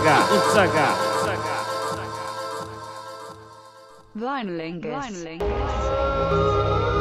Saga, Saga, Saga. Vinylingus. Vinylingus.